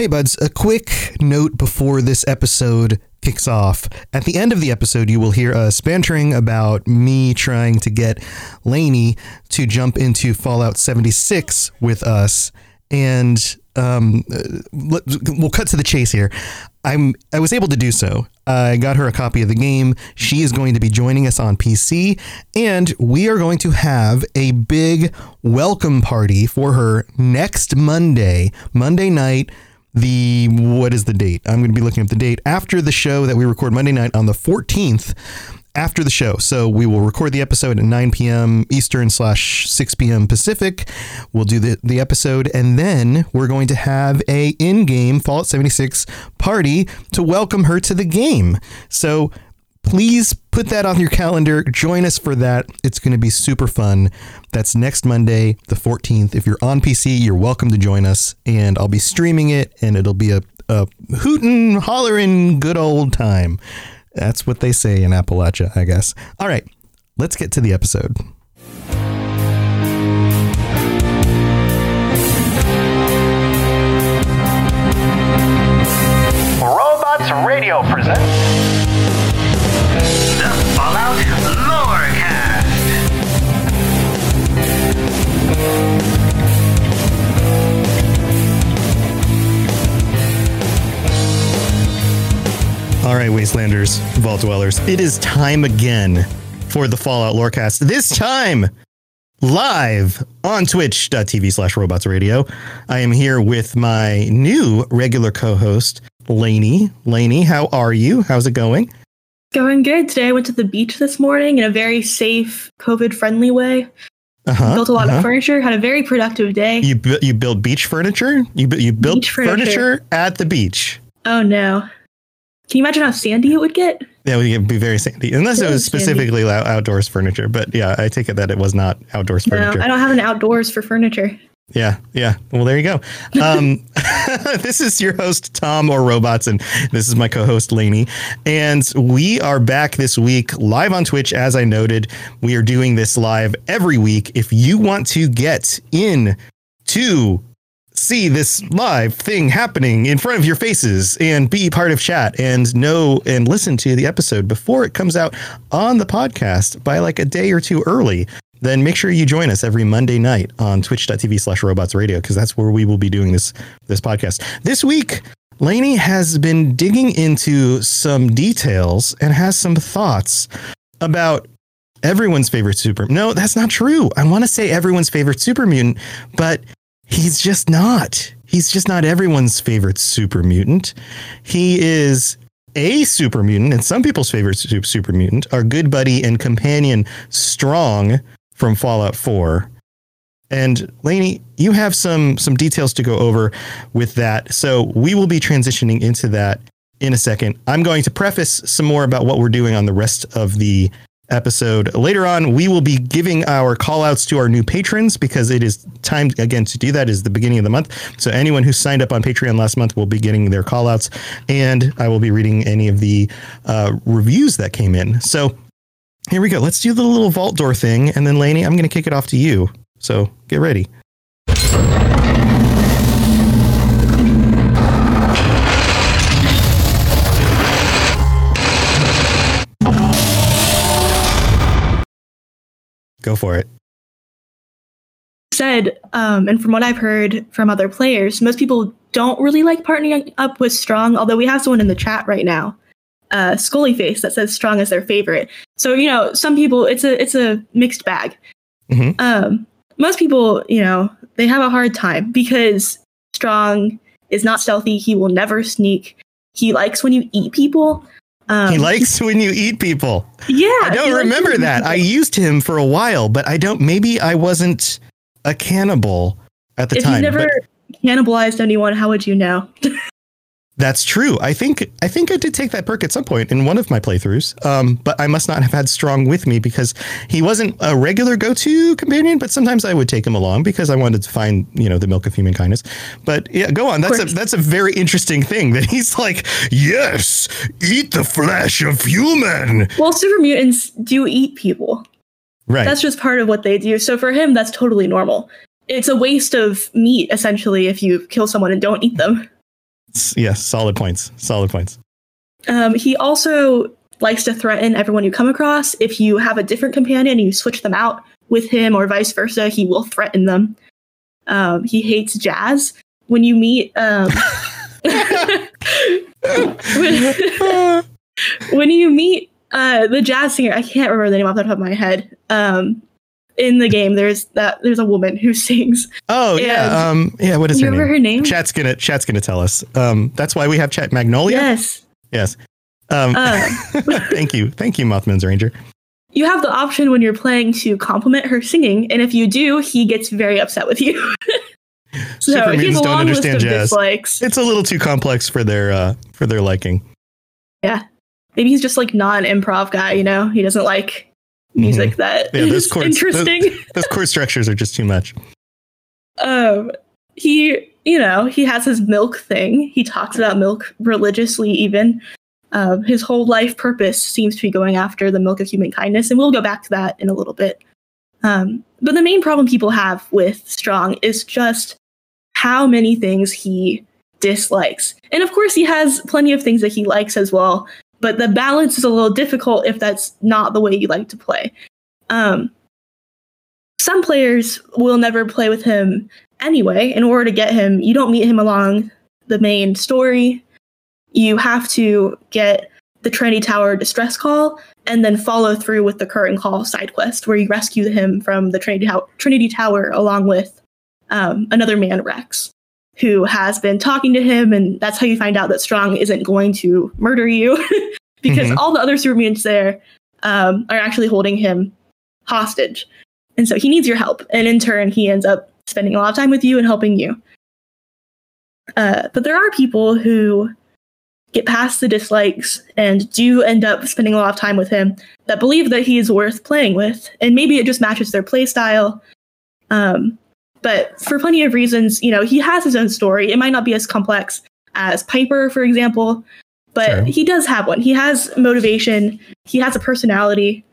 Hey, buds, a quick note before this episode kicks off. At the end of the episode, you will hear us bantering about me trying to get Lainey to jump into Fallout 76 with us. And um, we'll cut to the chase here. I'm I was able to do so. I got her a copy of the game. She is going to be joining us on PC, and we are going to have a big welcome party for her next Monday, Monday night the what is the date? I'm going to be looking up the date after the show that we record Monday night on the 14th. After the show, so we will record the episode at 9 p.m. Eastern slash 6 p.m. Pacific. We'll do the, the episode, and then we're going to have a in-game Fallout 76 party to welcome her to the game. So please put that on your calendar. Join us for that. It's going to be super fun. That's next Monday, the 14th. If you're on PC, you're welcome to join us, and I'll be streaming it, and it'll be a, a hootin', hollering, good old time. That's what they say in Appalachia, I guess. All right, let's get to the episode. Robots Radio presents Wastelanders, Vault Dwellers, it is time again for the Fallout Lorecast. This time, live on twitch.tv slash robots radio. I am here with my new regular co host, Lainey. Lainey, how are you? How's it going? Going good. Today I went to the beach this morning in a very safe, COVID friendly way. Uh-huh, Built a lot uh-huh. of furniture, had a very productive day. You, bu- you build beach furniture? You, bu- you built furniture. furniture at the beach. oh no. Can you imagine how sandy it would get? Yeah, it would be very sandy, unless it Very was specifically outdoors furniture. But yeah, I take it that it was not outdoors furniture. No, I don't have an outdoors for furniture. Yeah, yeah. Well, there you go. Um, this is your host Tom or Robots, and this is my co-host Lainey, and we are back this week live on Twitch. As I noted, we are doing this live every week. If you want to get in to see this live thing happening in front of your faces and be part of chat and know and listen to the episode before it comes out on the podcast by like a day or two early, then make sure you join us every Monday night on twitch.tv slash robots radio because that's where we will be doing this this podcast. This week, Lainey has been digging into some details and has some thoughts about everyone's favorite super. No, that's not true. I want to say everyone's favorite super mutant, but he's just not. He's just not everyone's favorite super mutant. He is a super mutant, and some people's favorite su- super mutant, our good buddy and companion Strong from Fallout 4. And Lainey, you have some some details to go over with that. So we will be transitioning into that in a second. I'm going to preface some more about what we're doing on the rest of the episode. Later on, we will be giving our call outs to our new patrons because it is time again to do that is the beginning of the month. So anyone who signed up on Patreon last month will be getting their call outs and I will be reading any of the uh, reviews that came in. So here we go. Let's do the little vault door thing. And then Lainey, I'm going to kick it off to you. So get ready. Go for it. Said, um, and from what I've heard from other players, most people don't really like partnering up with Strong, although we have someone in the chat right now, uh, Scully Face, that says Strong is their favorite. So, you know, some people it's a it's a mixed bag. Mhm. Um, most people, you know, they have a hard time because Strong is not stealthy. He will never sneak. He likes when you eat people. Um, he likes when you eat people. Yeah, I don't remember when you eat that. I used him for a while, but I don't. Maybe I wasn't a cannibal at the if time. If you never but cannibalized anyone, how would you know? that's true. I think I think I did take that perk at some point in one of my playthroughs. Um, but I must not have had strong with me because he wasn't a regular go-to companion. But sometimes I would take him along because I wanted to find you know the milk of human kindness. But yeah, go on. That's a that's a very interesting thing that he's like, yes, eat the flesh of human. well, super mutants do eat people. Right. That's just part of what they do. So for him, that's totally normal. It's a waste of meat, essentially, if you kill someone and don't eat them. Yes, solid points. Solid points. Um, he also likes to threaten everyone you come across. If you have a different companion, and you switch them out with him, or vice versa. He will threaten them. Um, he hates jazz. When you meet, um, when, when you meet uh, the jazz singer, I can't remember the name off the top of my head. Um, in the game, there's that there's a woman who sings. Oh yeah, um, yeah. What is you her remember name? her name? Chat's gonna Chat's gonna tell us. Um, that's why we have Chat Magnolia. Yes. Yes. Um, Uh, thank you, thank you, Mothman's Ranger. you have the option when you're playing to compliment her singing, and if you do, he gets very upset with you. so Super mutants a don't long list understand of jazz. dislikes. It's a little too complex for their uh, for their liking. Yeah, maybe he's just like not an improv guy, you know? He doesn't like music that Mm-hmm. Yeah, those is chords- interesting. Those chord structures are just too much. um he you know, he has his milk thing. He talks about milk religiously even. Um, his whole life purpose seems to be going after the milk of human kindness, and we'll go back to that in a little bit. Um, but the main problem people have with Strong is just how many things he dislikes. And of course, he has plenty of things that he likes as well, but the balance is a little difficult if that's not the way you like to play. Um, some players will never play with him anyway. In order to get him, you don't meet him along the main story. You have to get the Trinity Tower distress call and then follow through with the current call side quest where you rescue him from the Trinity, Trinity Tower along with um, another man, Rex, who has been talking to him. And that's how you find out that Strong isn't going to murder you because Mhm. all the other super mutants there um, are actually holding him hostage. And so he needs your help. And in turn, he ends up spending a lot of time with you and helping you. Uh, but there are people who get past the dislikes and do end up spending a lot of time with him that believe that he is worth playing with. And maybe it just matches their play style. Um, but for plenty of reasons, you know, he has his own story. It might not be as complex as Piper, for example, but Sure. he does have one. He has motivation. He has a personality.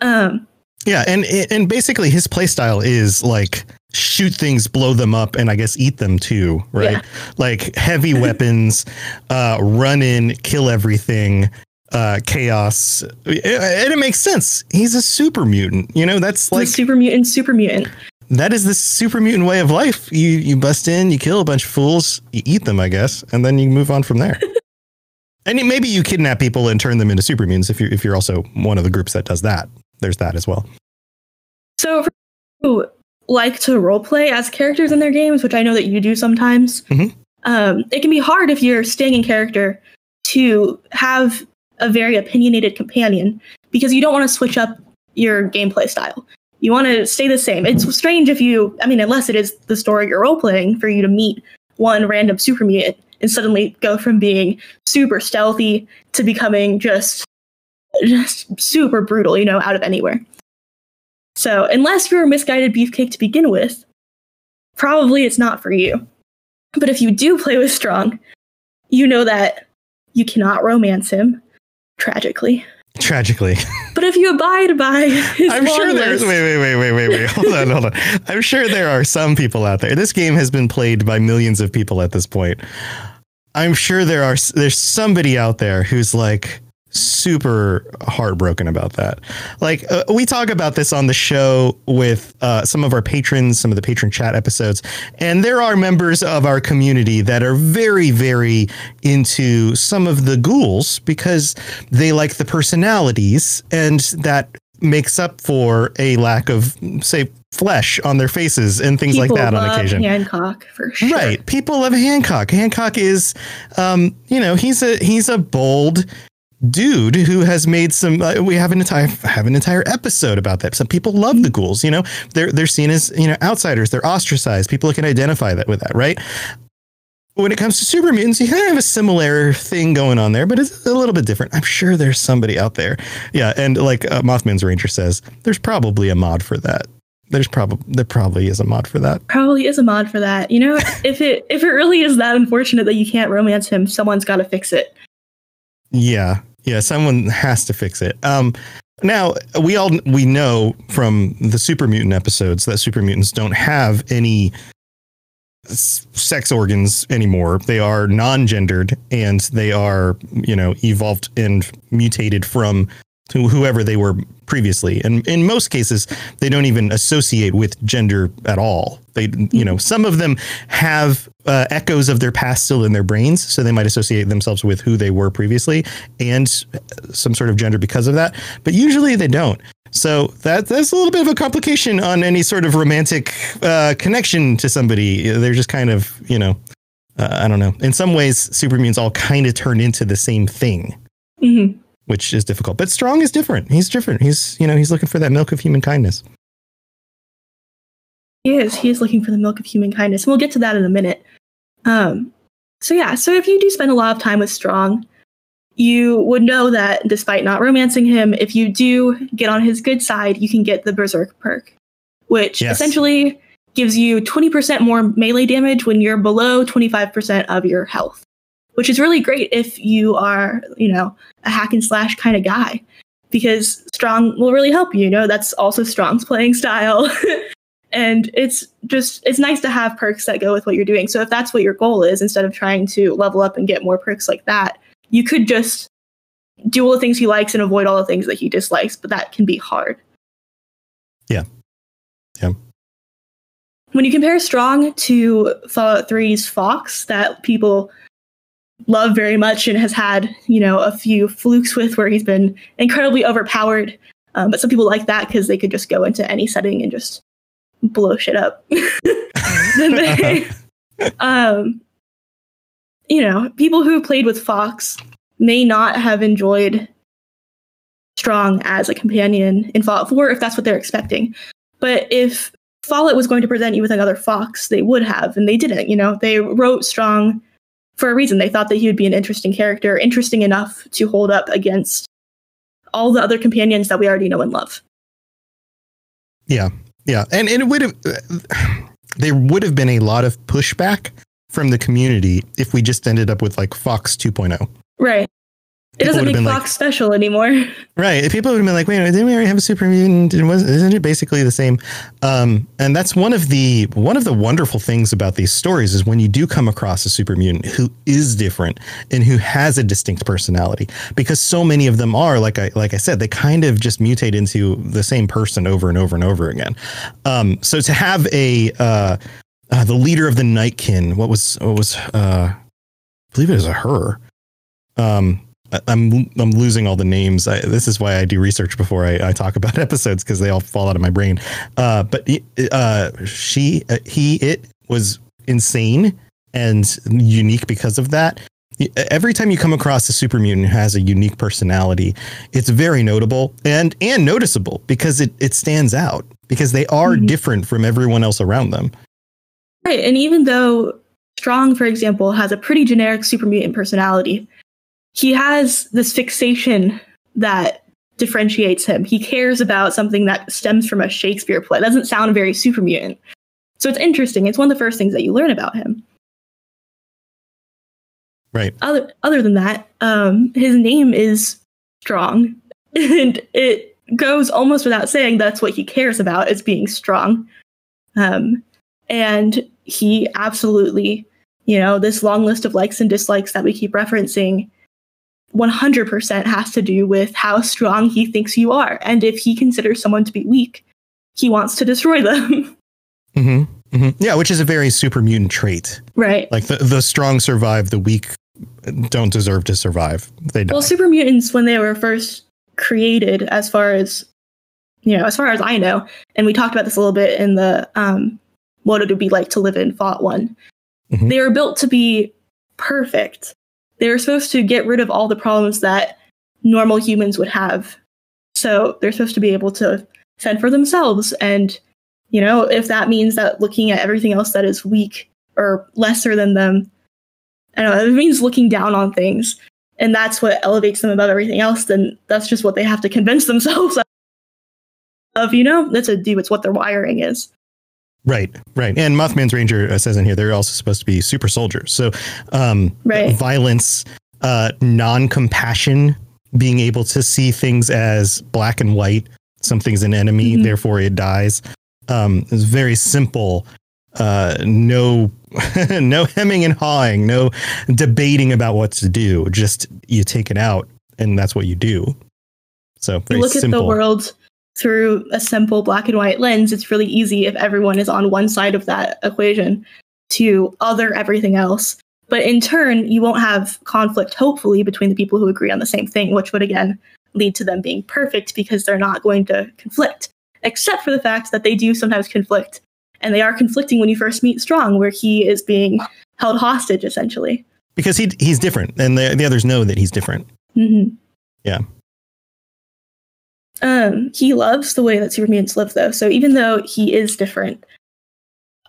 Um, Yeah, and and basically his playstyle is like shoot things, blow them up, and I guess eat them too, right? Yeah. Like heavy weapons, uh, run in, kill everything, uh, chaos, and it makes sense. He's a super mutant, you know. That's like, like super mutant, super mutant. That is the super mutant way of life. You you bust in, you kill a bunch of fools, you eat them, I guess, and then you move on from there. and maybe you kidnap people and turn them into super mutants if you're if you're also one of the groups that does that. There's that as well. So, for people who like to role play as characters in their games, which I know that you do sometimes, Mhm. um, it can be hard if you're staying in character to have a very opinionated companion because you don't want to switch up your gameplay style. You want to stay the same. It's strange if you, I mean, unless it is the story you're role playing, for you to meet one random super mutant and suddenly go from being super stealthy to becoming just just super brutal, you know, out of anywhere. So, unless you're a misguided beefcake to begin with, probably it's not for you. But if you do play with Strong, you know that you cannot romance him, tragically. Tragically. But if you abide by his I'm sure there's list, wait, wait, wait, wait, wait, wait. Hold on, hold on. I'm sure there are some people out there. This game has been played by millions of people at this point. I'm sure there are there's somebody out there who's like super heartbroken about that. Like uh, we talk about this on the show with uh, some of our patrons, some of the patron chat episodes, and there are members of our community that are very, very into some of the ghouls because they like the personalities, and that makes up for a lack of, say, flesh on their faces and things like people that on occasion. Hancock for sure. Right. People love Hancock. Hancock is, um, you know, he's a he's a bold dude who has made some. Uh, we have an entire have an entire episode about that. Some people love the ghouls. You know, they're they're seen as you know outsiders. They're ostracized. People can identify that with that, right? When it comes to super mutants, you kind of have a similar thing going on there, but it's a little bit different. I'm sure there's somebody out there. Yeah, and like uh, Mothman's Ranger says, there's probably a mod for that. There's probably there probably is a mod for that. Probably is a mod for that. You know, if it if it really is that unfortunate that you can't romance him, someone's got to fix it. Yeah, yeah, someone has to fix it. Um, now we all we know from the super mutant episodes that super mutants don't have any sex organs anymore. They are non-gendered and they are, you know, evolved and mutated from whoever they were previously. And in most cases, they don't even associate with gender at all. They, you know, some of them have uh, echoes of their past still in their brains, so they might associate themselves with who they were previously and some sort of gender because of that. But usually they don't. So that that's a little bit of a complication on any sort of romantic uh, connection to somebody. They're just kind of, you know, uh, I don't know. In some ways, super mutants all kind of turn into the same thing, hmm which is difficult. But Strong is different. He's different. He's, you know, he's looking for that milk of human kindness. He is. He is looking for the milk of human kindness. And we'll get to that in a minute. Um, so yeah, so if you do spend a lot of time with Strong, you would know that despite not romancing him, if you do get on his good side, you can get the Berserk perk, which Yes. essentially gives you 20% more melee damage when you're below 25% of your health, which is really great if you are, you know, a hack and slash kind of guy, because Strong will really help you. You know, that's also Strong's playing style. and it's just it's nice to have perks that go with what you're doing so if that's what your goal is instead of trying to level up and get more perks like that you could just do all the things he likes and avoid all the things that he dislikes but that can be hard Yeah. Yeah. when you compare strong to fallout 3's Fawkes that people love very much and has had you know a few flukes with where he's been incredibly overpowered um, but some people like that because they could just go into any setting and just blow shit up um, you know, people who played with Fawkes may not have enjoyed Strong as a companion in Fallout 4 if that's what they're expecting. But if Fallout was going to present you with another Fawkes, they would have, and they didn't. You know, they wrote Strong for a reason. They thought that he would be an interesting character, interesting enough to hold up against all the other companions that we already know and love. Yeah, yeah, and, and it would have there would have been a lot of pushback from the community if we just ended up with like Fawkes 2.0. Right. It doesn't make Fawkes like- special anymore. Right. People would have been like, wait, didn't we already have a super mutant? And was, isn't it basically the same? Um, and that's one of the one of the wonderful things about these stories is when you do come across a super mutant who is different and who has a distinct personality, because so many of them are, like I like I said, they kind of just mutate into the same person over and over and over again. Um, so to have a uh, uh, the leader of the Nightkin, what was what was uh, I believe it was a her. Um, I'm I'm losing all the names. I, this is why I do research before I, I talk about episodes because they all fall out of my brain. Uh, but uh, she, uh, he, it was insane and unique because of that. Every time you come across a super mutant who has a unique personality, it's very notable and and noticeable because it it stands out because they are Mhm. different from everyone else around them. Right, and even though Strong, for example, has a pretty generic super mutant personality, he has this fixation that differentiates him. He cares about something that stems from a Shakespeare play. It doesn't sound very super mutant. So it's interesting. It's one of the first things that you learn about him. Right. Other other than that, um, his name is Strong, and it goes almost without saying that's what he cares about is being strong. Um, and he absolutely, you know, this long list of likes and dislikes that we keep referencing 100% has to do with how strong he thinks you are. And if he considers someone to be weak, he wants to destroy them. hmm hmm Yeah, which is a very super mutant trait. right. Like the, the strong survive, the weak don't deserve to survive. They die. Well, super mutants, when they were first created, as far as you know, as far as I know, and we talked about this a little bit in the um, what it would be like to live in Fallout One. Mhm. They were built to be perfect. They were supposed to get rid of all the problems that normal humans would have. So they're supposed to be able to fend for themselves. And, you know, if that means that looking at everything else that is weak or lesser than them, I don't know, it means looking down on things and that's what elevates them above everything else, then that's just what they have to convince themselves of. You know, that's a do. It's what their wiring is. Right, right. And Mothman's Ranger uh, says in here they're also supposed to be super soldiers. So, um, Right. violence, uh, non compassion, being able to see things as black and white, something's an enemy, Mhm. therefore it dies. Um, is very simple. Uh, no no hemming and hawing, no debating about what to do. Just you take it out, and that's what you do. So very you look simple. at the world through a simple black and white lens, it's really easy if everyone is on one side of that equation to other everything else. But in turn, you won't have conflict, hopefully, between the people who agree on the same thing, which would again lead to them being perfect because they're not going to conflict, except for the fact that they do sometimes conflict. And they are conflicting when you first meet Strong, where he is being held hostage, essentially. because he he's different, and the the others know that he's different. hmm Yeah. Um, he loves the way that super mutants live, though. So even though he is different,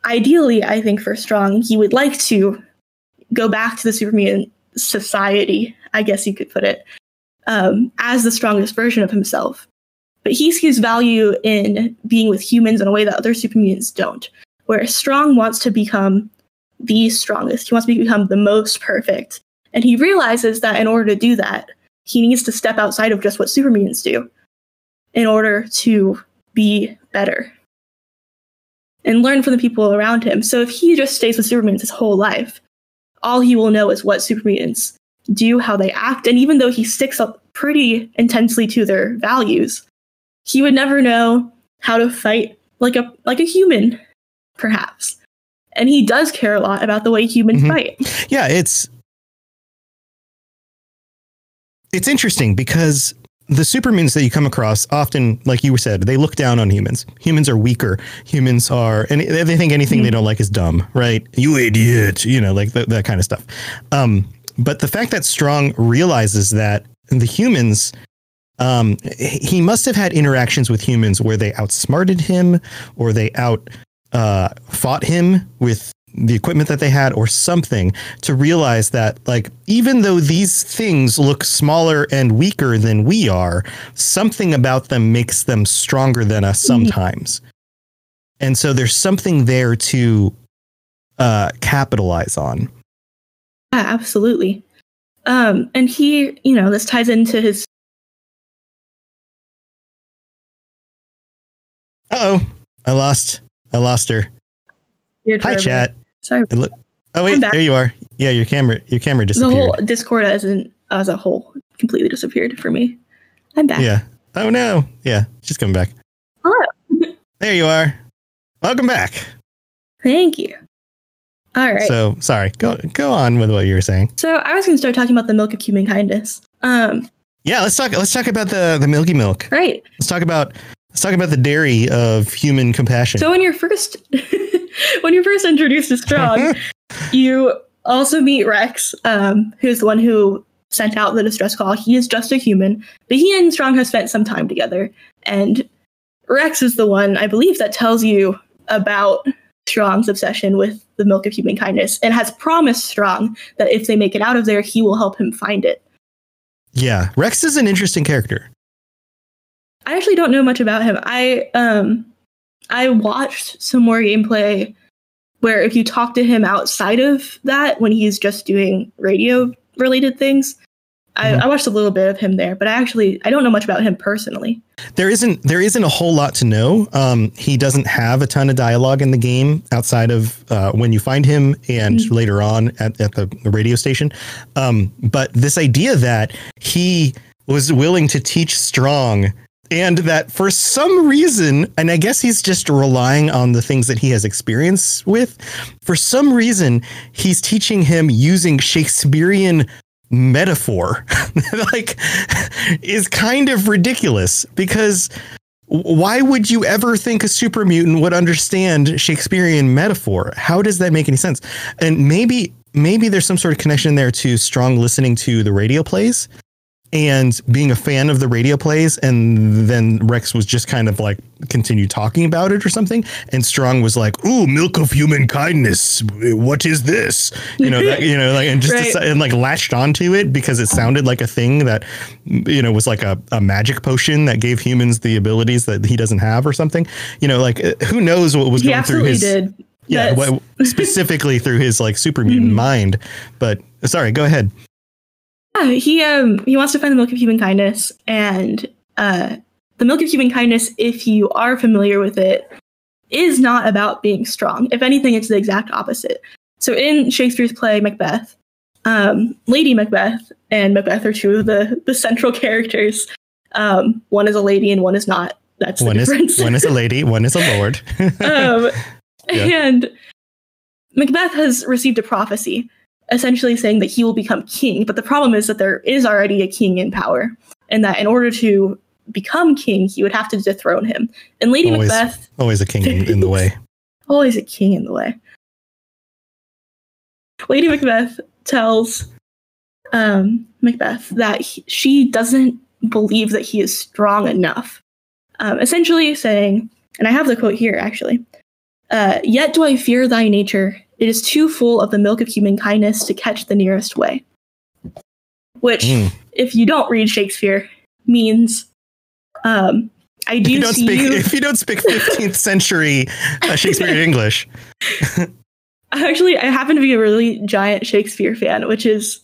ideally, I think for Strong, he would like to go back to the super mutant society, I guess you could put it, um, as the strongest version of himself. But he sees value in being with humans in a way that other super mutants don't. Where Strong wants to become the strongest, he wants to become the most perfect. And he realizes that in order to do that, he needs to step outside of just what super mutants do in order to be better and learn from the people around him. So if he just stays with super his whole life, all he will know is what super mutants do, how they act, and even though he sticks up pretty intensely to their values, he would never know how to fight like a like a human, perhaps. And he does care a lot about the way humans Mhm. fight. Yeah, it's it's interesting because the supermutants that you come across often, like you said, they look down on humans. Humans are weaker. Humans are, and they think anything they don't like is dumb, right? You idiot, you know, like that, that kind of stuff. Um, but the fact that Strong realizes that the humans, um, he must have had interactions with humans where they outsmarted him or they out uh, fought him with the equipment that they had or something to realize that like even though these things look smaller and weaker than we are something about them makes them stronger than us sometimes. And so there's something there to uh capitalize on. Yeah, absolutely. Um, and he, you know, this ties into his uh-oh. I lost i lost her. Hi chat Sorry, look- oh wait there you are yeah your camera your camera disappeared. the whole Discord as an as a whole completely disappeared for me. I'm back. yeah oh no yeah she's coming back Hello. there you are welcome back Thank you. All right. So, So sorry. Go go on with what you were saying. So I was going to start talking about the milk of human kindness. Um, Yeah, let's talk. Let's talk about the the milky milk. right. Let's talk about let's talk about the dairy of human compassion. So when you're first when you're first introduced to Strong, you also meet Rex, um, who's the one who sent out the distress call. He is just a human, but he and Strong have spent some time together, and Rex is the one I believe that tells you about Strong's obsession with the milk of human kindness, and has promised Strong that if they make it out of there, he will help him find it. yeah, Rex is an interesting character. I actually don't know much about him. I um I watched some more gameplay where if you talk to him outside of that when he's just doing radio related things, I, Mhm. I watched a little bit of him there, but I actually I don't know much about him personally. There isn't there isn't a whole lot to know. Um, he doesn't have a ton of dialogue in the game outside of uh, when you find him and Mhm. later on at, at the, the radio station. Um, but this idea that he was willing to teach Strong and that for some reason, and I guess he's just relying on the things that he has experience with, for some reason, he's teaching him using Shakespearean metaphor like is kind of ridiculous because why would you ever think a super mutant would understand Shakespearean metaphor? How does that make any sense? And maybe maybe there's some sort of connection there to strong listening to the radio plays and being a fan of the radio plays and then Rex was just kind of like continue talking about it or something and Strong was like, "Ooh, milk of human kindness. What is this?" You know, that, you know, like and just Right. deci- and like latched onto it because it sounded like a thing that you know was like a, a magic potion that gave humans the abilities that he doesn't have or something. You know, like uh, who knows what was He going through his did. yeah, what, specifically through his like super mutant Mhm. mind. But sorry, go ahead. Yeah, he um he wants to find the milk of human kindness, and uh, the milk of human kindness, if you are familiar with it, is not about being strong. If anything, it's the exact opposite. So in Shakespeare's play Macbeth, um, Lady Macbeth and Macbeth are two of the the central characters. Um, one is a lady and one is not. That's the one is difference. one is a lady, one is a lord. um, Yeah. And Macbeth has received a prophecy, essentially saying that he will become king. But the problem is that there is already a king in power, and that in order to become king, he would have to dethrone him. And Lady Always. Macbeth, Always a king in, in the way. always a king in the way. Lady Macbeth tells um, Macbeth that he, she doesn't believe that he is strong enough. Um, essentially saying, and I have the quote here actually. Uh, Yet do I fear thy nature. It is too full of the milk of human kindness to catch the nearest way. Which, Mm. if you don't read Shakespeare, means um, I do don't see speak you. if you don't speak 15th century uh, Shakespearean English. Actually, I happen to be a really giant Shakespeare fan, which is,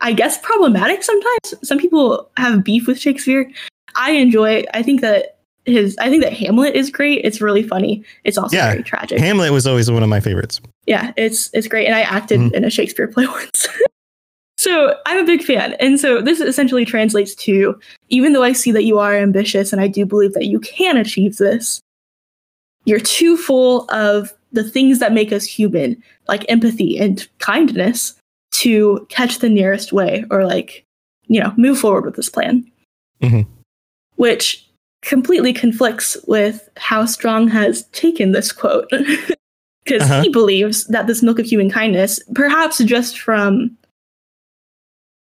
I guess, problematic sometimes. Some people have beef with Shakespeare. I enjoy. I think that his. I think that Hamlet is great. It's really funny. It's also Yeah, very tragic. Hamlet was always one of my favorites. yeah, it's it's great, and I acted Mhm. in a Shakespeare play once. so I'm a big fan, and so this essentially translates to: even though I see that you are ambitious, and I do believe that you can achieve this, you're too full of the things that make us human, like empathy and kindness, to catch the nearest way or like you know move forward with this plan, Mhm. which completely conflicts with how Strong has taken this quote. Because Uh-huh. he believes that this milk of human kindness, perhaps just from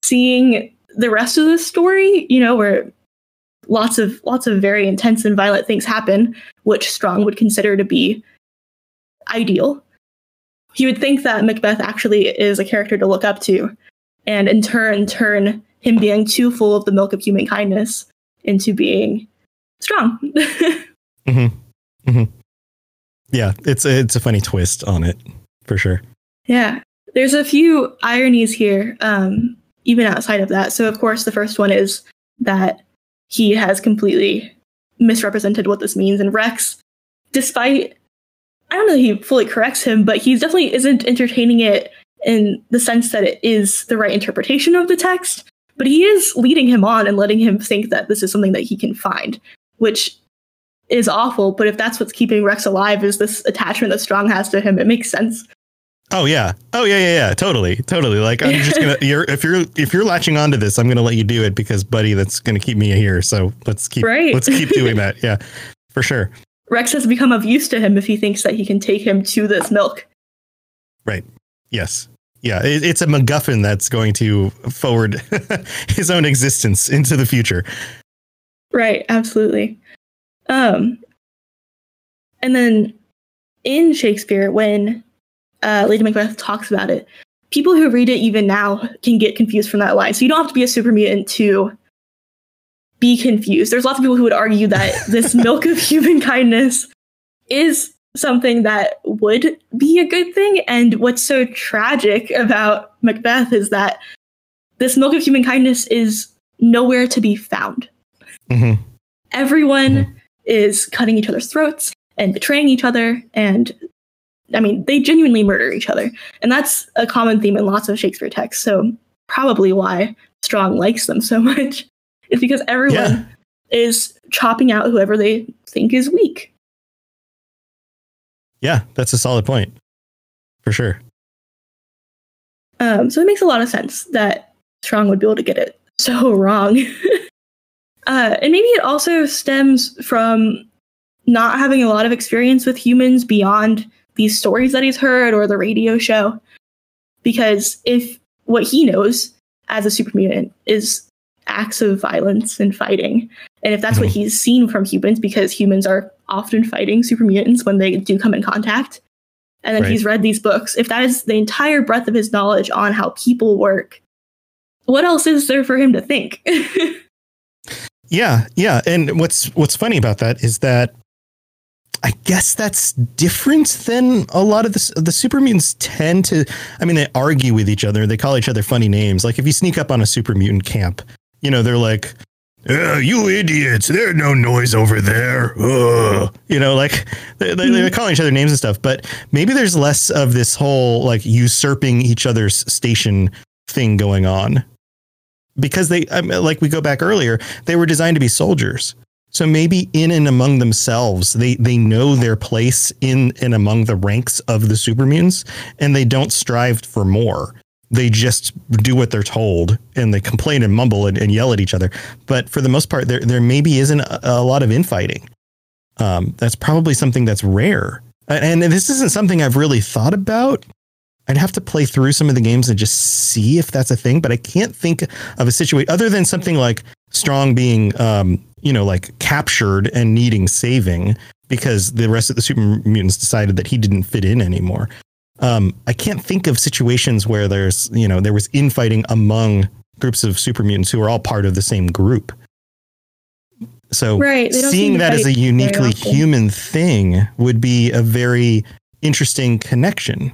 seeing the rest of the story, you know, where lots of lots of very intense and violent things happen, which Strong would consider to be ideal. He would think that Macbeth actually is a character to look up to, and in turn turn him being too full of the milk of human kindness into being strong. Yeah, it's a, it's a funny twist on it for sure. Yeah. There's a few ironies here, um, even outside of that. So, of course, the first one is that he has completely misrepresented what this means. And Rex, despite, I don't know that he fully corrects him, but he definitely isn't entertaining it in the sense that it is the right interpretation of the text. But he is leading him on and letting him think that this is something that he can find, which is awful. But if that's what's keeping Rex alive, is this attachment that Strong has to him, it makes sense. Oh yeah. Oh yeah, yeah, yeah. Totally, totally. Like I'm just gonna. You're if you're if you're latching onto this, I'm gonna let you do it because, buddy, that's gonna keep me here. So let's keep Right. let's keep doing that. Yeah, for sure. Rex has become of use to him if he thinks that he can take him to this milk. Right. Yes. Yeah. It, it's a MacGuffin that's going to forward his own existence into the future. Right, absolutely. Um and then in Shakespeare when uh, Lady Macbeth talks about it, people who read it even now can get confused from that line. So you don't have to be a super mutant to be confused. There's lots of people who would argue that this milk of human kindness is something that would be a good thing. And what's so tragic about Macbeth is that this milk of human kindness is nowhere to be found. Hmm Everyone is cutting each other's throats and betraying each other. And I mean, they genuinely murder each other. And that's a common theme in lots of Shakespeare texts. So, probably why Strong likes them so much is because everyone Yeah. is chopping out whoever they think is weak. Yeah, that's a solid point, for sure. Um, so it makes a lot of sense that Strong would be able to get it so wrong. Uh, and maybe it also stems from not having a lot of experience with humans beyond these stories that he's heard or the radio show. Because if what he knows as a super mutant is acts of violence and fighting, and if that's what he's seen from humans, because humans are often fighting super mutants when they do come in contact, and then Right. he's read these books, if that is the entire breadth of his knowledge on how people work, what else is there for him to think? Yeah, yeah. And what's what's funny about that is that I guess that's different than a lot of the the super mutants tend to. I mean, they argue with each other. They call each other funny names. Like if you sneak up on a super mutant camp, you know, they're like, "Uh, you idiots! There's no noise over there. Ugh." You know, like they, they, they're calling each other names and stuff. But maybe there's less of this whole like usurping each other's station thing going on because they, I mean, like we go back earlier, they were designed to be soldiers. So maybe in and among themselves, they they know their place in and among the ranks of the super and they don't strive for more. They just do what they're told, and they complain and mumble and, and yell at each other. But for the most part, there there maybe isn't a, a lot of infighting. Um, that's probably something that's rare, and, and this isn't something I've really thought about. I'd have to play through some of the games and just see if that's a thing, but I can't think of a situation other than something like Strong being, um, you know, like captured and needing saving because the rest of the super mutants decided that he didn't fit in anymore. Um, I can't think of situations where there's, you know, there was infighting among groups of super mutants who are all part of the same group. So Right, they don't seem seeing that as a uniquely human thing would be a very interesting connection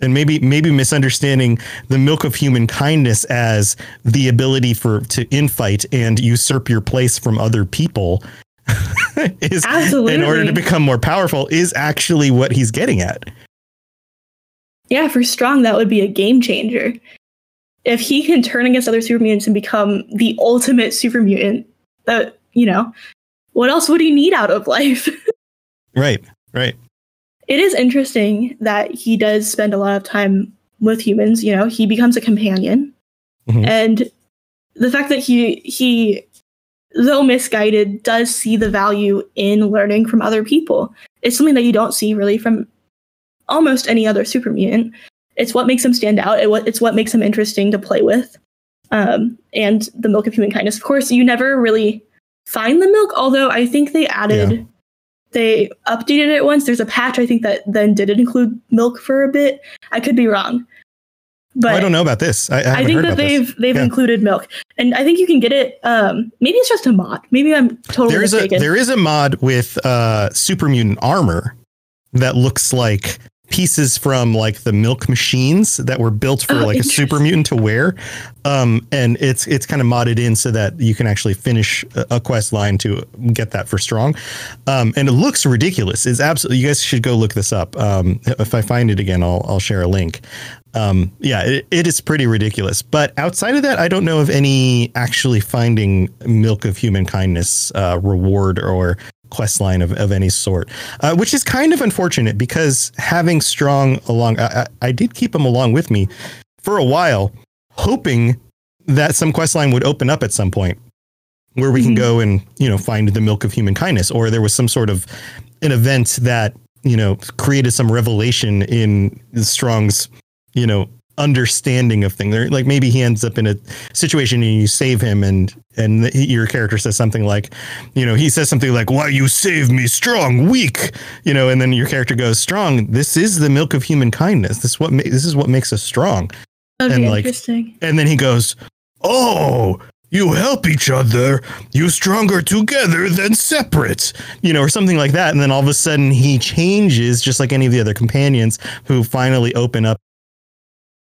and maybe maybe misunderstanding the milk of human kindness as the ability for to infight and usurp your place from other people is in order to become more powerful is actually what he's getting at. Yeah, for Strong, that would be a game changer. If he can turn against other super mutants and become the ultimate super mutant, that, you know, what else would he need out of life? Right. Right. It is interesting that he does spend a lot of time with humans. You know, he becomes a companion, Mhm. and the fact that he he, though misguided, does see the value in learning from other people. It's something that you don't see really from almost any other super mutant. It's what makes him stand out. It, what- it's what makes him interesting to play with. Um, and the milk of human kindness. Of course, you never really find the milk, although I think they added Yeah. They updated it once. There's a patch I think that then did include milk for a bit. I could be wrong, but Oh, I don't know about this. I, I, I think that they've they've Yeah. included milk, and I think you can get it. Um, maybe it's just a mod. Maybe I'm totally There is a mistaken. there is a mod with uh super mutant armor that looks like pieces from like the milk machines that were built for Oh, like a super mutant to wear. Um and it's it's kind of modded in so that you can actually finish a, quest line to get that for strong. Um and it looks ridiculous. It's absolutely you guys should go look this up. Um if i find it again i'll i'll share a link. Um yeah it, it is pretty ridiculous. But outside of that i don't know of any actually finding milk of human kindness uh reward or quest line of, of any sort uh, which is kind of unfortunate because having strong along I, I, did keep him along with me for a while hoping that some quest line would open up at some point where we can Mhm. go and you know find the milk of human kindness or there was some sort of an event that you know created some revelation in strong's you know understanding of things There- like maybe he ends up in a situation and you save him and and the, your character says something like you know he says something like why you save me strong weak you know and then your character goes strong this is the milk of human kindness this what ma- this is what makes us strong That'd and, be like, interesting. and then he goes, Oh, you help each other. You stronger together than separate, you know, or something like that. And then all of a sudden he changes, just like any of the other companions who finally open up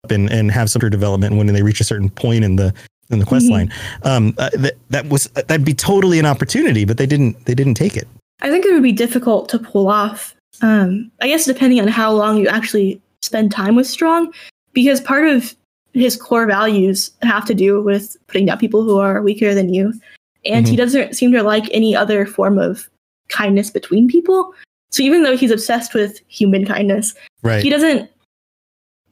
and, and have some sort of development when they reach a certain point in the in the quest Mhm. line. Um, uh, that that was that'd be totally an opportunity, but they didn't they didn't take it. I think it would be difficult to pull off. Um, I guess depending on how long you actually spend time with Strong, because part of his core values have to do with putting down people who are weaker than you, and he doesn't seem to like any other form of kindness between people. So even though he's obsessed with human kindness, Right. he doesn't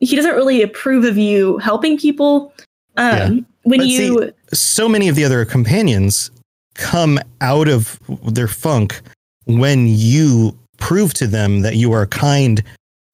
he doesn't really approve of you helping people. Um, Yeah. When But you so many of the other companions come out of their funk when you prove to them that you are kind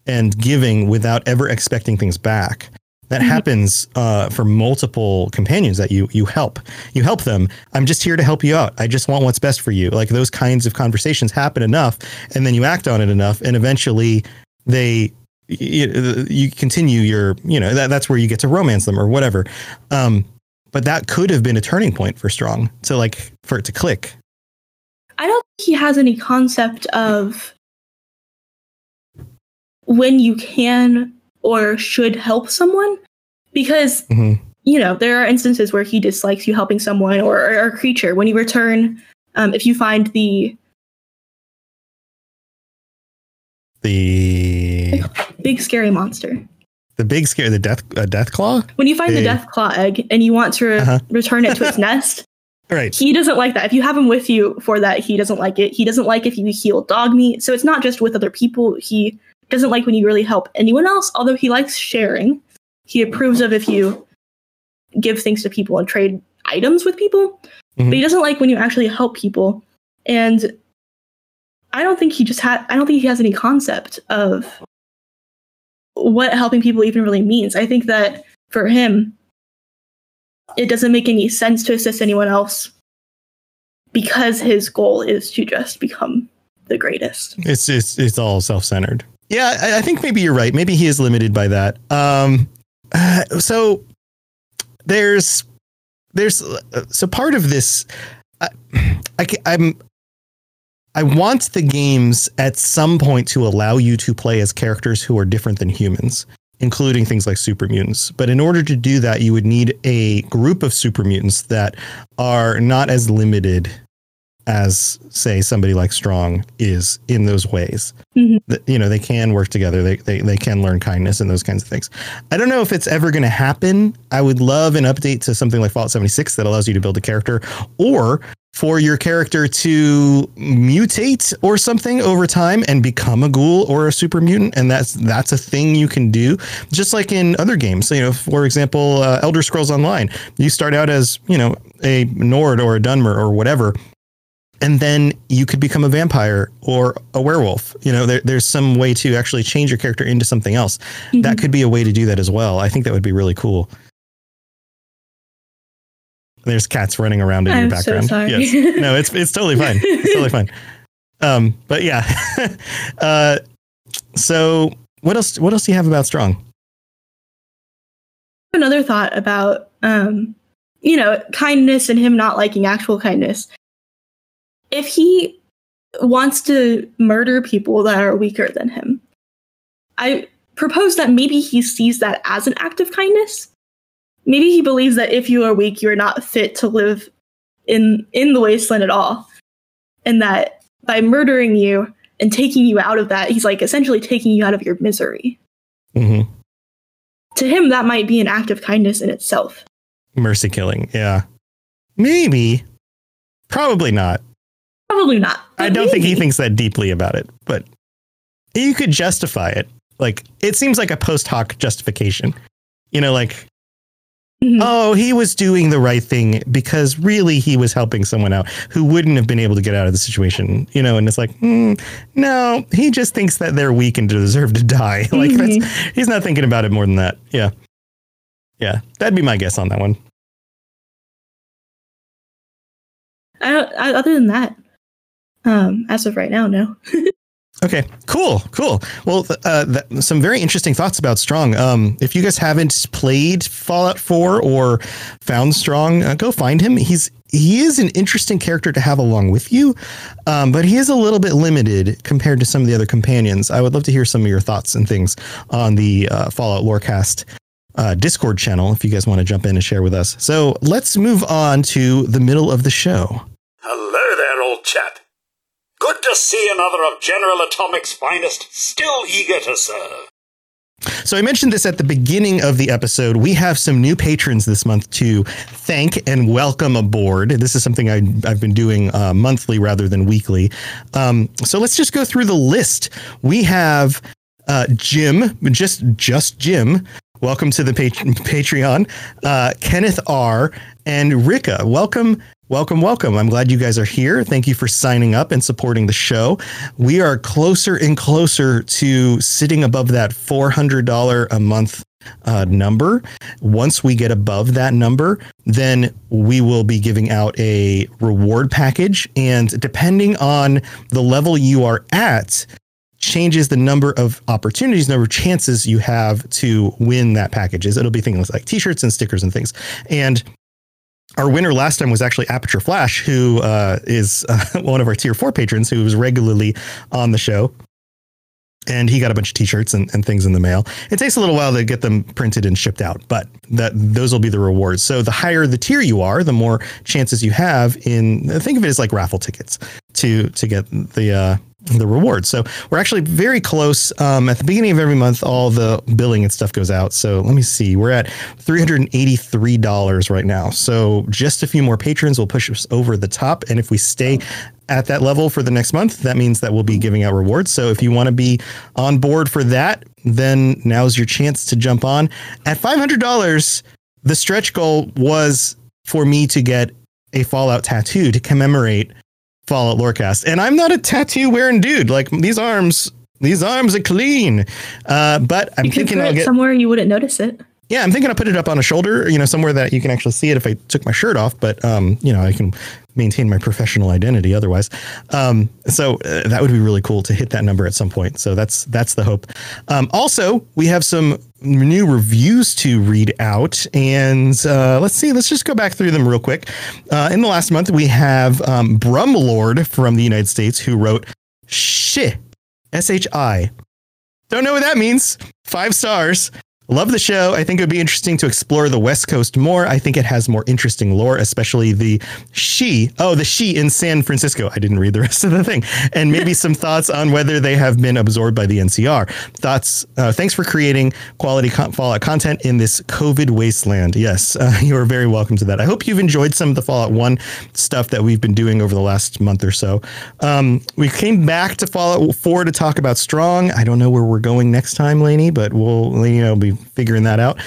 and giving without ever expecting things back. That Mhm. happens uh, for multiple companions that you you help. You help them. I'm just here to help you out. I just want what's best for you. Like those kinds of conversations happen enough, and then you act on it enough, and eventually they you, you continue your you know that, that's where you get to romance them or whatever. Um, but that could have been a turning point for Strong to like for it to click. I don't think he has any concept of when you can or should help someone because Mhm. you know, there are instances where he dislikes you helping someone or, or a creature. When you return, um, if you find the The big scary monster, the big scare, the death, uh, Deathclaw. when you find the Deathclaw egg and you want to re- Uh-huh. return it to its nest, Right. he doesn't like that. If you have him with you for that, he doesn't like it. He doesn't like if you heal dog meat. So it's not just with other people. He doesn't like when you really help anyone else, although he likes sharing. He approves of if you give things to people and trade items with people. Mhm. But he doesn't like when you actually help people. And I don't think he just had I don't think he has any concept of what helping people even really means. I think that for him, it doesn't make any sense to assist anyone else because his goal is to just become the greatest. It's it's it's all self centered. Yeah, I, I think maybe you're right. Maybe he is limited by that. Um, uh, so there's there's uh, so part of this. I, I ca- I'm I want the games at some point to allow you to play as characters who are different than humans, including things like super mutants. But in order to do that, you would need a group of super mutants that are not as limited as say somebody like strong is in those ways Mhm. you know they can work together they, they they can learn kindness and those kinds of things i don't know if it's ever going to happen i would love an update to something like fallout 76 that allows you to build a character or for your character to mutate or something over time and become a ghoul or a super mutant and that's that's a thing you can do just like in other games so, you know for example uh, elder scrolls online you start out as you know a nord or a dunmer or whatever and then you could become a vampire or a werewolf. You know, there, there's some way to actually change your character into something else. That could be a way to do that as well. I think that would be really cool. There's cats running around in your I'm so background. sorry. Yes. No, it's it's totally fine. It's totally fine. Um, but yeah. uh, so what else? What else do you have about strong? another thought about um you know kindness and him not liking actual kindness if he wants to murder people that are weaker than him i propose that maybe he sees that as an act of kindness maybe he believes that if you are weak you are not fit to live in in the wasteland at all and that by murdering you and taking you out of that he's like essentially taking you out of your misery hmm to him that might be an act of kindness in itself Mercy killing. Yeah. Maybe. Probably not. Probably not. I don't think he thinks that deeply about it, but you could justify it. Like it seems like a post hoc justification. You know, like, Mhm. oh, he was doing the right thing because really he was helping someone out who wouldn't have been able to get out of the situation. You know, and it's like, mm, no, he just thinks that they're weak and deserve to die. like Mhm. that's he's not thinking about it more than that. Yeah. Yeah. That'd be my guess on that one. I I, other than that, um, as of right now, no. Okay, cool, cool. Well, uh, some very interesting thoughts about Strong. Um, if you guys haven't played Fallout 4 or found Strong, uh, go find him. He's he is an interesting character to have along with you, um, but he is a little bit limited compared to some of the other companions. I would love to hear some of your thoughts and things on the uh, Fallout Lorecast uh, Discord channel if you guys want to jump in and share with us. So let's move on to the middle of the show. Hello there, old chap. Good to see another of General Atomic's finest, still eager to serve. So I mentioned this at the beginning of the episode. We have some new patrons this month to thank and welcome aboard. This is something I, I've been doing uh, monthly rather than weekly. Um, so let's just go through the list. We have uh, Jim, just just Jim. Welcome to the pat- Patreon. Uh, Kenneth R. and Rika. Welcome. Welcome, welcome. I'm glad you guys are here. Thank you for signing up and supporting the show. We are closer and closer to sitting above that $400 a month uh, number. Once we get above that number, then we will be giving out a reward package. And depending on the level you are at, changes the number of opportunities, number of chances you have to win that packages. It'll be things like t-shirts and stickers and things. And our winner last time was actually Aperture Flash, who uh, is uh, one of our tier four patrons who was regularly on the show. and he got a bunch of t-shirts and, and things in the mail. It takes a little while to get them printed and shipped out, but that those will be the rewards. So the higher the tier you are, the more chances you have in think of it as like raffle tickets to to get the uh the rewards. So we're actually very close. Um, at the beginning of every month, all the billing and stuff goes out. So let me see. We're at $383 right now. So just a few more patrons will push us over the top. And if we stay at that level for the next month, that means that we'll be giving out rewards. So if you want to be on board for that, then now's your chance to jump on. At $500, the stretch goal was for me to get a Fallout tattoo to commemorate Fallout Lorecast. And I'm not a tattoo wearing dude. Like these arms, these arms are clean. Uh, but I'm You thinking put I'll it get. somewhere you wouldn't notice it. Yeah, I'm thinking I'll put it up on a shoulder, you know, somewhere that you can actually see it if I took my shirt off. But um, you know, I can maintain my professional identity otherwise. Um, so uh, that would be really cool to hit that number at some point. So that's that's the hope. Um, also, we have some new reviews to read out, and uh, let's see. Let's just go back through them real quick. Uh, in the last month, we have um, Brumlord from the United States who wrote "shi," S H I. Don't know what that means. Five stars. Love the show. I think it would be interesting to explore the West Coast more. I think it has more interesting lore, especially the she. Oh, the she in San Francisco. I didn't read the rest of the thing. And maybe some thoughts on whether they have been absorbed by the NCR. Thoughts. Uh, thanks for creating quality con- Fallout content in this COVID wasteland. Yes, uh, you are very welcome to that. I hope you've enjoyed some of the Fallout 1 stuff that we've been doing over the last month or so. Um, we came back to Fallout 4 to talk about Strong. I don't know where we're going next time, Laney, but we'll, Laney and I figuring that out.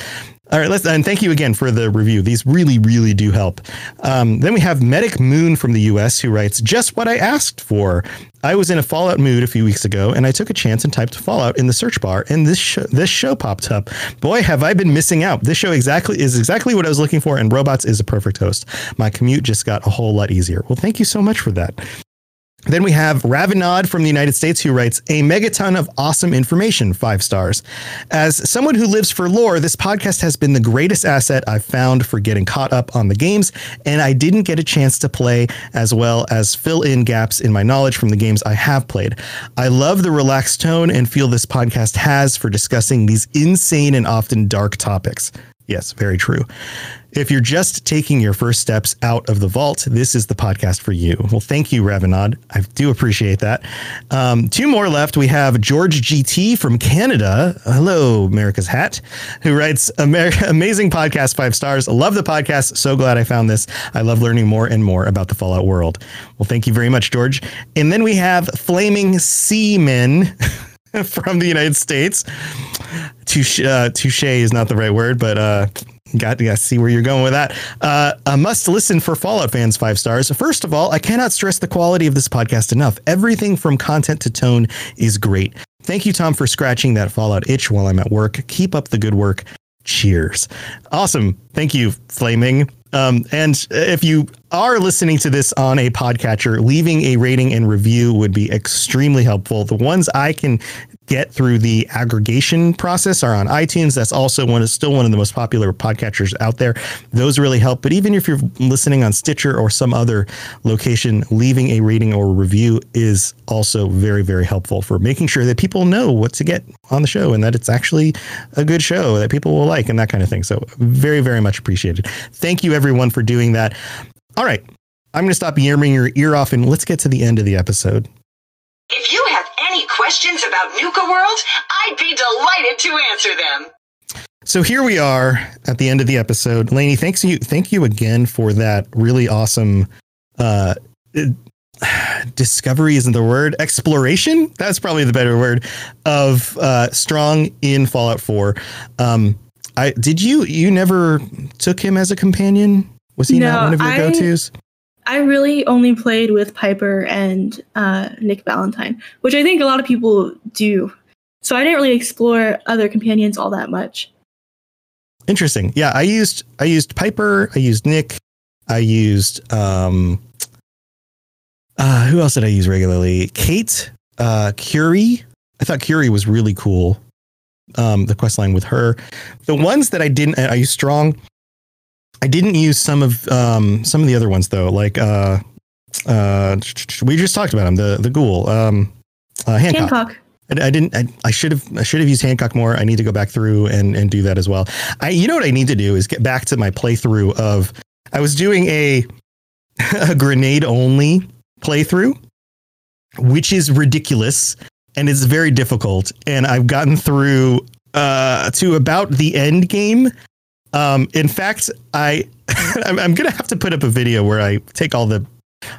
All right, let's and thank you again for the review. These really, really do help. Um, then we have Medic Moon from the US who writes, Just what I asked for. I was in a Fallout mood a few weeks ago and I took a chance and typed Fallout in the search bar and this show, this show popped up. Boy, have I been missing out. This show exactly is exactly what I was looking for and Robots is a perfect host. My commute just got a whole lot easier. Well, thank you so much for that. Then we have Ravinod from the United States who writes a megaton of awesome information, five stars. As someone who lives for lore, this podcast has been the greatest asset I've found for getting caught up on the games, and I didn't get a chance to play as well as fill in gaps in my knowledge from the games I have played. I love the relaxed tone and feel this podcast has for discussing these insane and often dark topics. Yes, very true. If you're just taking your first steps out of the vault, this is the podcast for you. Well, thank you, Ravinod. I do appreciate that. Um, two more left. We have George GT from Canada. Hello, America's Hat, who writes Amer- amazing podcast, five stars. Love the podcast. So glad I found this. I love learning more and more about the Fallout world. Well, thank you very much, George. And then we have Flaming Seamen. from the United States. Touche, uh, touche is not the right word, but uh, got to see where you're going with that. Uh, a must listen for Fallout fans, five stars. First of all, I cannot stress the quality of this podcast enough. Everything from content to tone is great. Thank you, Tom, for scratching that Fallout itch while I'm at work. Keep up the good work. Cheers. Awesome. Thank you, Flaming. Um, and if you are listening to this on a podcatcher, leaving a rating and review would be extremely helpful. The ones I can get through the aggregation process are on iTunes. That's also one is still one of the most popular podcatchers out there. Those really help. But even if you're listening on Stitcher or some other location, leaving a rating or review is also very, very helpful for making sure that people know what to get on the show and that it's actually a good show that people will like and that kind of thing. So very, very much appreciated. Thank you everyone for doing that. All right. I'm going to stop yammering your ear off and let's get to the end of the episode. If you have questions about Nuka World, I'd be delighted to answer them. So here we are at the end of the episode. Lainey, thanks you thank you again for that really awesome uh discovery isn't the word exploration that's probably the better word of uh strong in fallout 4 um i did you you never took him as a companion was he No, not one of your I- go-to's I really only played with Piper and uh, Nick Valentine, which I think a lot of people do. So I didn't really explore other companions all that much. Interesting. Yeah, I used I used Piper, I used Nick, I used um uh who else did I use regularly? Cait, uh Curie. I thought Curie was really cool. Um the quest line with her. The ones that I didn't I used strong. I didn't use some of um some of the other ones though, like uh uh we just talked about him, the the ghoul. Um uh Hancock. Hancock. I, I didn't. I, I should have. I should have used Hancock more. I need to go back through and and do that as well. I. You know what I need to do is get back to my playthrough of. I was doing a a grenade only playthrough, which is ridiculous and it's very difficult. And I've gotten through uh, to about the end game. Um, in fact, I I'm, I'm gonna have to put up a video where I take all the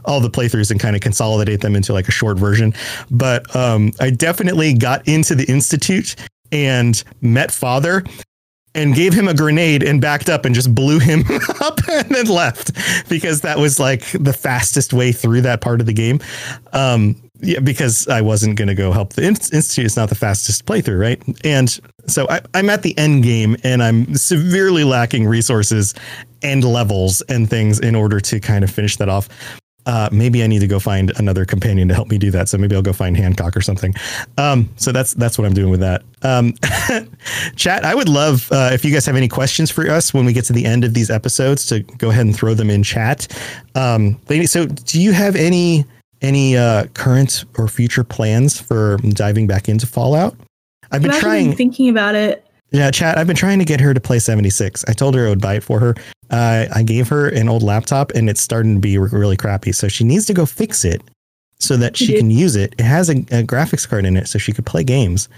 all the playthroughs and kind of consolidate them into like a short version. But um, I definitely got into the institute and met father and gave him a grenade and backed up and just blew him up and then left because that was like the fastest way through that part of the game. Um, yeah, because I wasn't going to go help the institute. It's not the fastest playthrough, right? And so I, I'm at the end game and I'm severely lacking resources and levels and things in order to kind of finish that off uh, maybe I need to go find another companion to help me do that. So maybe I'll go find Hancock or something. Um, so that's that's what I'm doing with that. Um, chat, I would love uh, if you guys have any questions for us when we get to the end of these episodes to go ahead and throw them in chat. Um, so do you have any any uh, current or future plans for diving back into Fallout? I've been trying thinking about it. Yeah, chat. I've been trying to get her to play 76. I told her I would buy it for her. Uh, I gave her an old laptop and it's starting to be really crappy. So she needs to go fix it so that she can use it. It has a, a, graphics card in it so she could play games.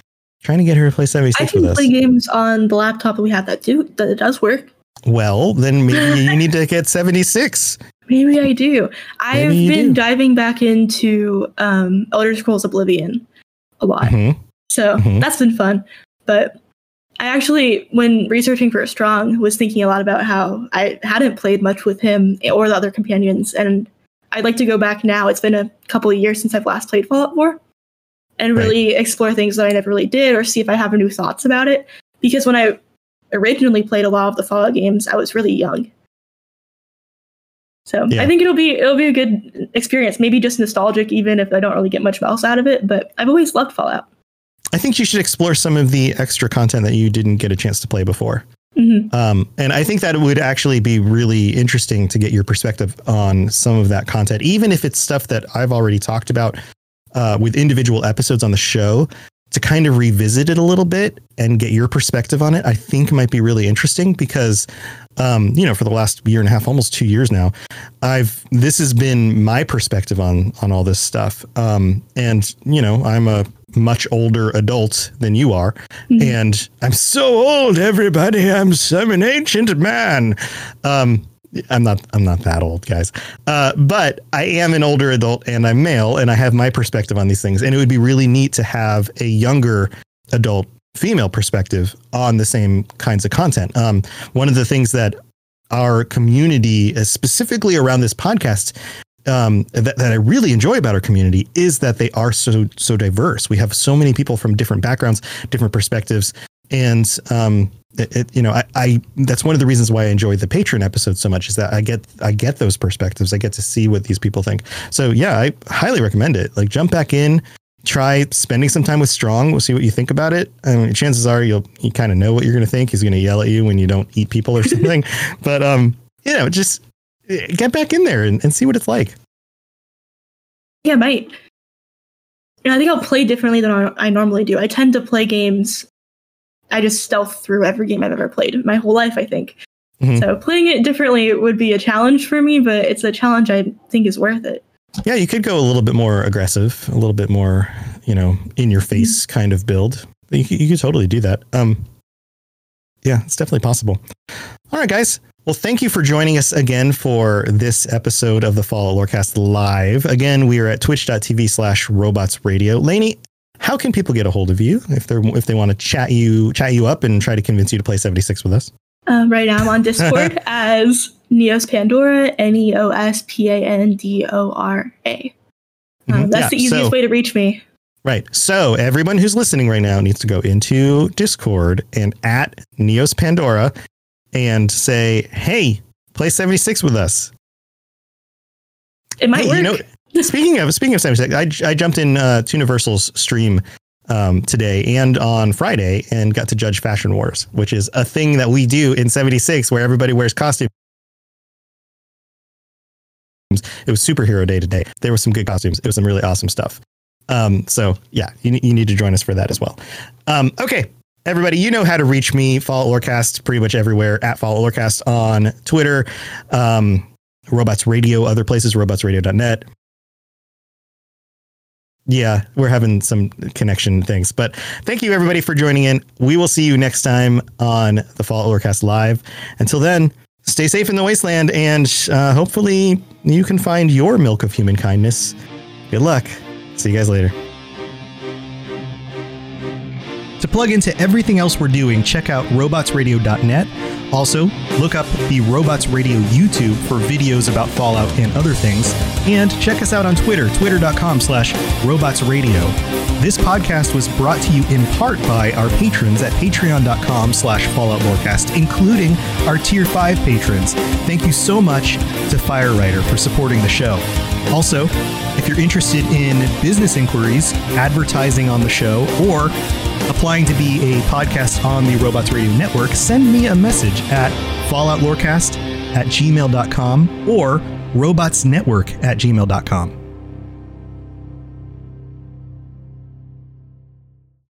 Trying to get her to play 76 I can with us. play games on the laptop that we have that do that it does work. Well, then maybe you need to get 76. Maybe I do. I have been do. diving back into um, Elder Scrolls Oblivion a lot. Mm-hmm. So mm-hmm. that's been fun. But I actually, when researching for Strong, was thinking a lot about how I hadn't played much with him or the other companions, and I'd like to go back now. It's been a couple of years since I've last played Fallout 4, and really right. explore things that I never really did, or see if I have new thoughts about it. Because when I originally played a lot of the Fallout games, I was really young. So yeah. I think it'll be it'll be a good experience. Maybe just nostalgic, even if I don't really get much else out of it. But I've always loved Fallout. I think you should explore some of the extra content that you didn't get a chance to play before. Mm-hmm. Um, and I think that it would actually be really interesting to get your perspective on some of that content, even if it's stuff that I've already talked about uh, with individual episodes on the show. To kind of revisit it a little bit and get your perspective on it, I think might be really interesting because, um, you know, for the last year and a half, almost two years now, I've this has been my perspective on on all this stuff. Um, and you know, I'm a much older adult than you are. Mm-hmm. And I'm so old, everybody. I'm some an ancient man. Um, I'm not I'm not that old, guys. Uh, but I am an older adult and I'm male and I have my perspective on these things. And it would be really neat to have a younger adult female perspective on the same kinds of content. Um, one of the things that our community, uh, specifically around this podcast, um, that, that I really enjoy about our community is that they are so so diverse. We have so many people from different backgrounds, different perspectives, and um, it, it, you know, I, I that's one of the reasons why I enjoy the Patreon episodes so much is that I get I get those perspectives. I get to see what these people think. So yeah, I highly recommend it. Like jump back in, try spending some time with Strong. We'll see what you think about it. I mean, chances are you'll you kind of know what you're going to think. He's going to yell at you when you don't eat people or something. but um, you know, just get back in there and, and see what it's like. Yeah, might. I think I'll play differently than I normally do. I tend to play games. I just stealth through every game I've ever played my whole life. I think. Mm-hmm. So playing it differently would be a challenge for me, but it's a challenge I think is worth it. Yeah, you could go a little bit more aggressive, a little bit more, you know, in your face mm-hmm. kind of build. You, you could totally do that. Um, yeah, it's definitely possible. All right, guys. Well, thank you for joining us again for this episode of the Fallout Lorecast Live. Again, we are at twitch.tv slash robots radio. Lainey, how can people get a hold of you if they're if they want to chat you chat you up and try to convince you to play 76 with us? Um, right now I'm on Discord as Neos Pandora, N E O S P A N D O R A. Um, mm-hmm. That's yeah, the easiest so, way to reach me. Right. So everyone who's listening right now needs to go into Discord and at Neos Pandora and say, "Hey, play 76 with us." It might hey, work. You know, speaking of speaking of 76, I, I jumped in uh, Universal's stream um, today and on Friday and got to judge Fashion Wars, which is a thing that we do in 76 where everybody wears costumes. It was superhero day today. There were some good costumes. It was some really awesome stuff. Um, so yeah, you, you need to join us for that as well. Um, okay, everybody, you know how to reach me. Fallout Lorecast pretty much everywhere at Fallout Lorecast on Twitter, um, Robots Radio, other places, robotsradio.net. Yeah, we're having some connection things, but thank you everybody for joining in. We will see you next time on the Fall Lorecast Live. Until then, stay safe in the wasteland, and uh, hopefully you can find your milk of human kindness. Good luck. See you guys later. Plug into everything else we're doing, check out robotsradio.net. Also, look up the Robots Radio YouTube for videos about Fallout and other things. And check us out on Twitter, twitter.com slash robotsradio. This podcast was brought to you in part by our patrons at patreon.com slash Fallout Lorecast, including our Tier 5 patrons. Thank you so much to Firewriter for supporting the show. Also, if you're interested in business inquiries, advertising on the show, or applying to be a podcast on the Robots Radio Network, send me a message at falloutlorecast at gmail.com or robotsnetwork at gmail.com.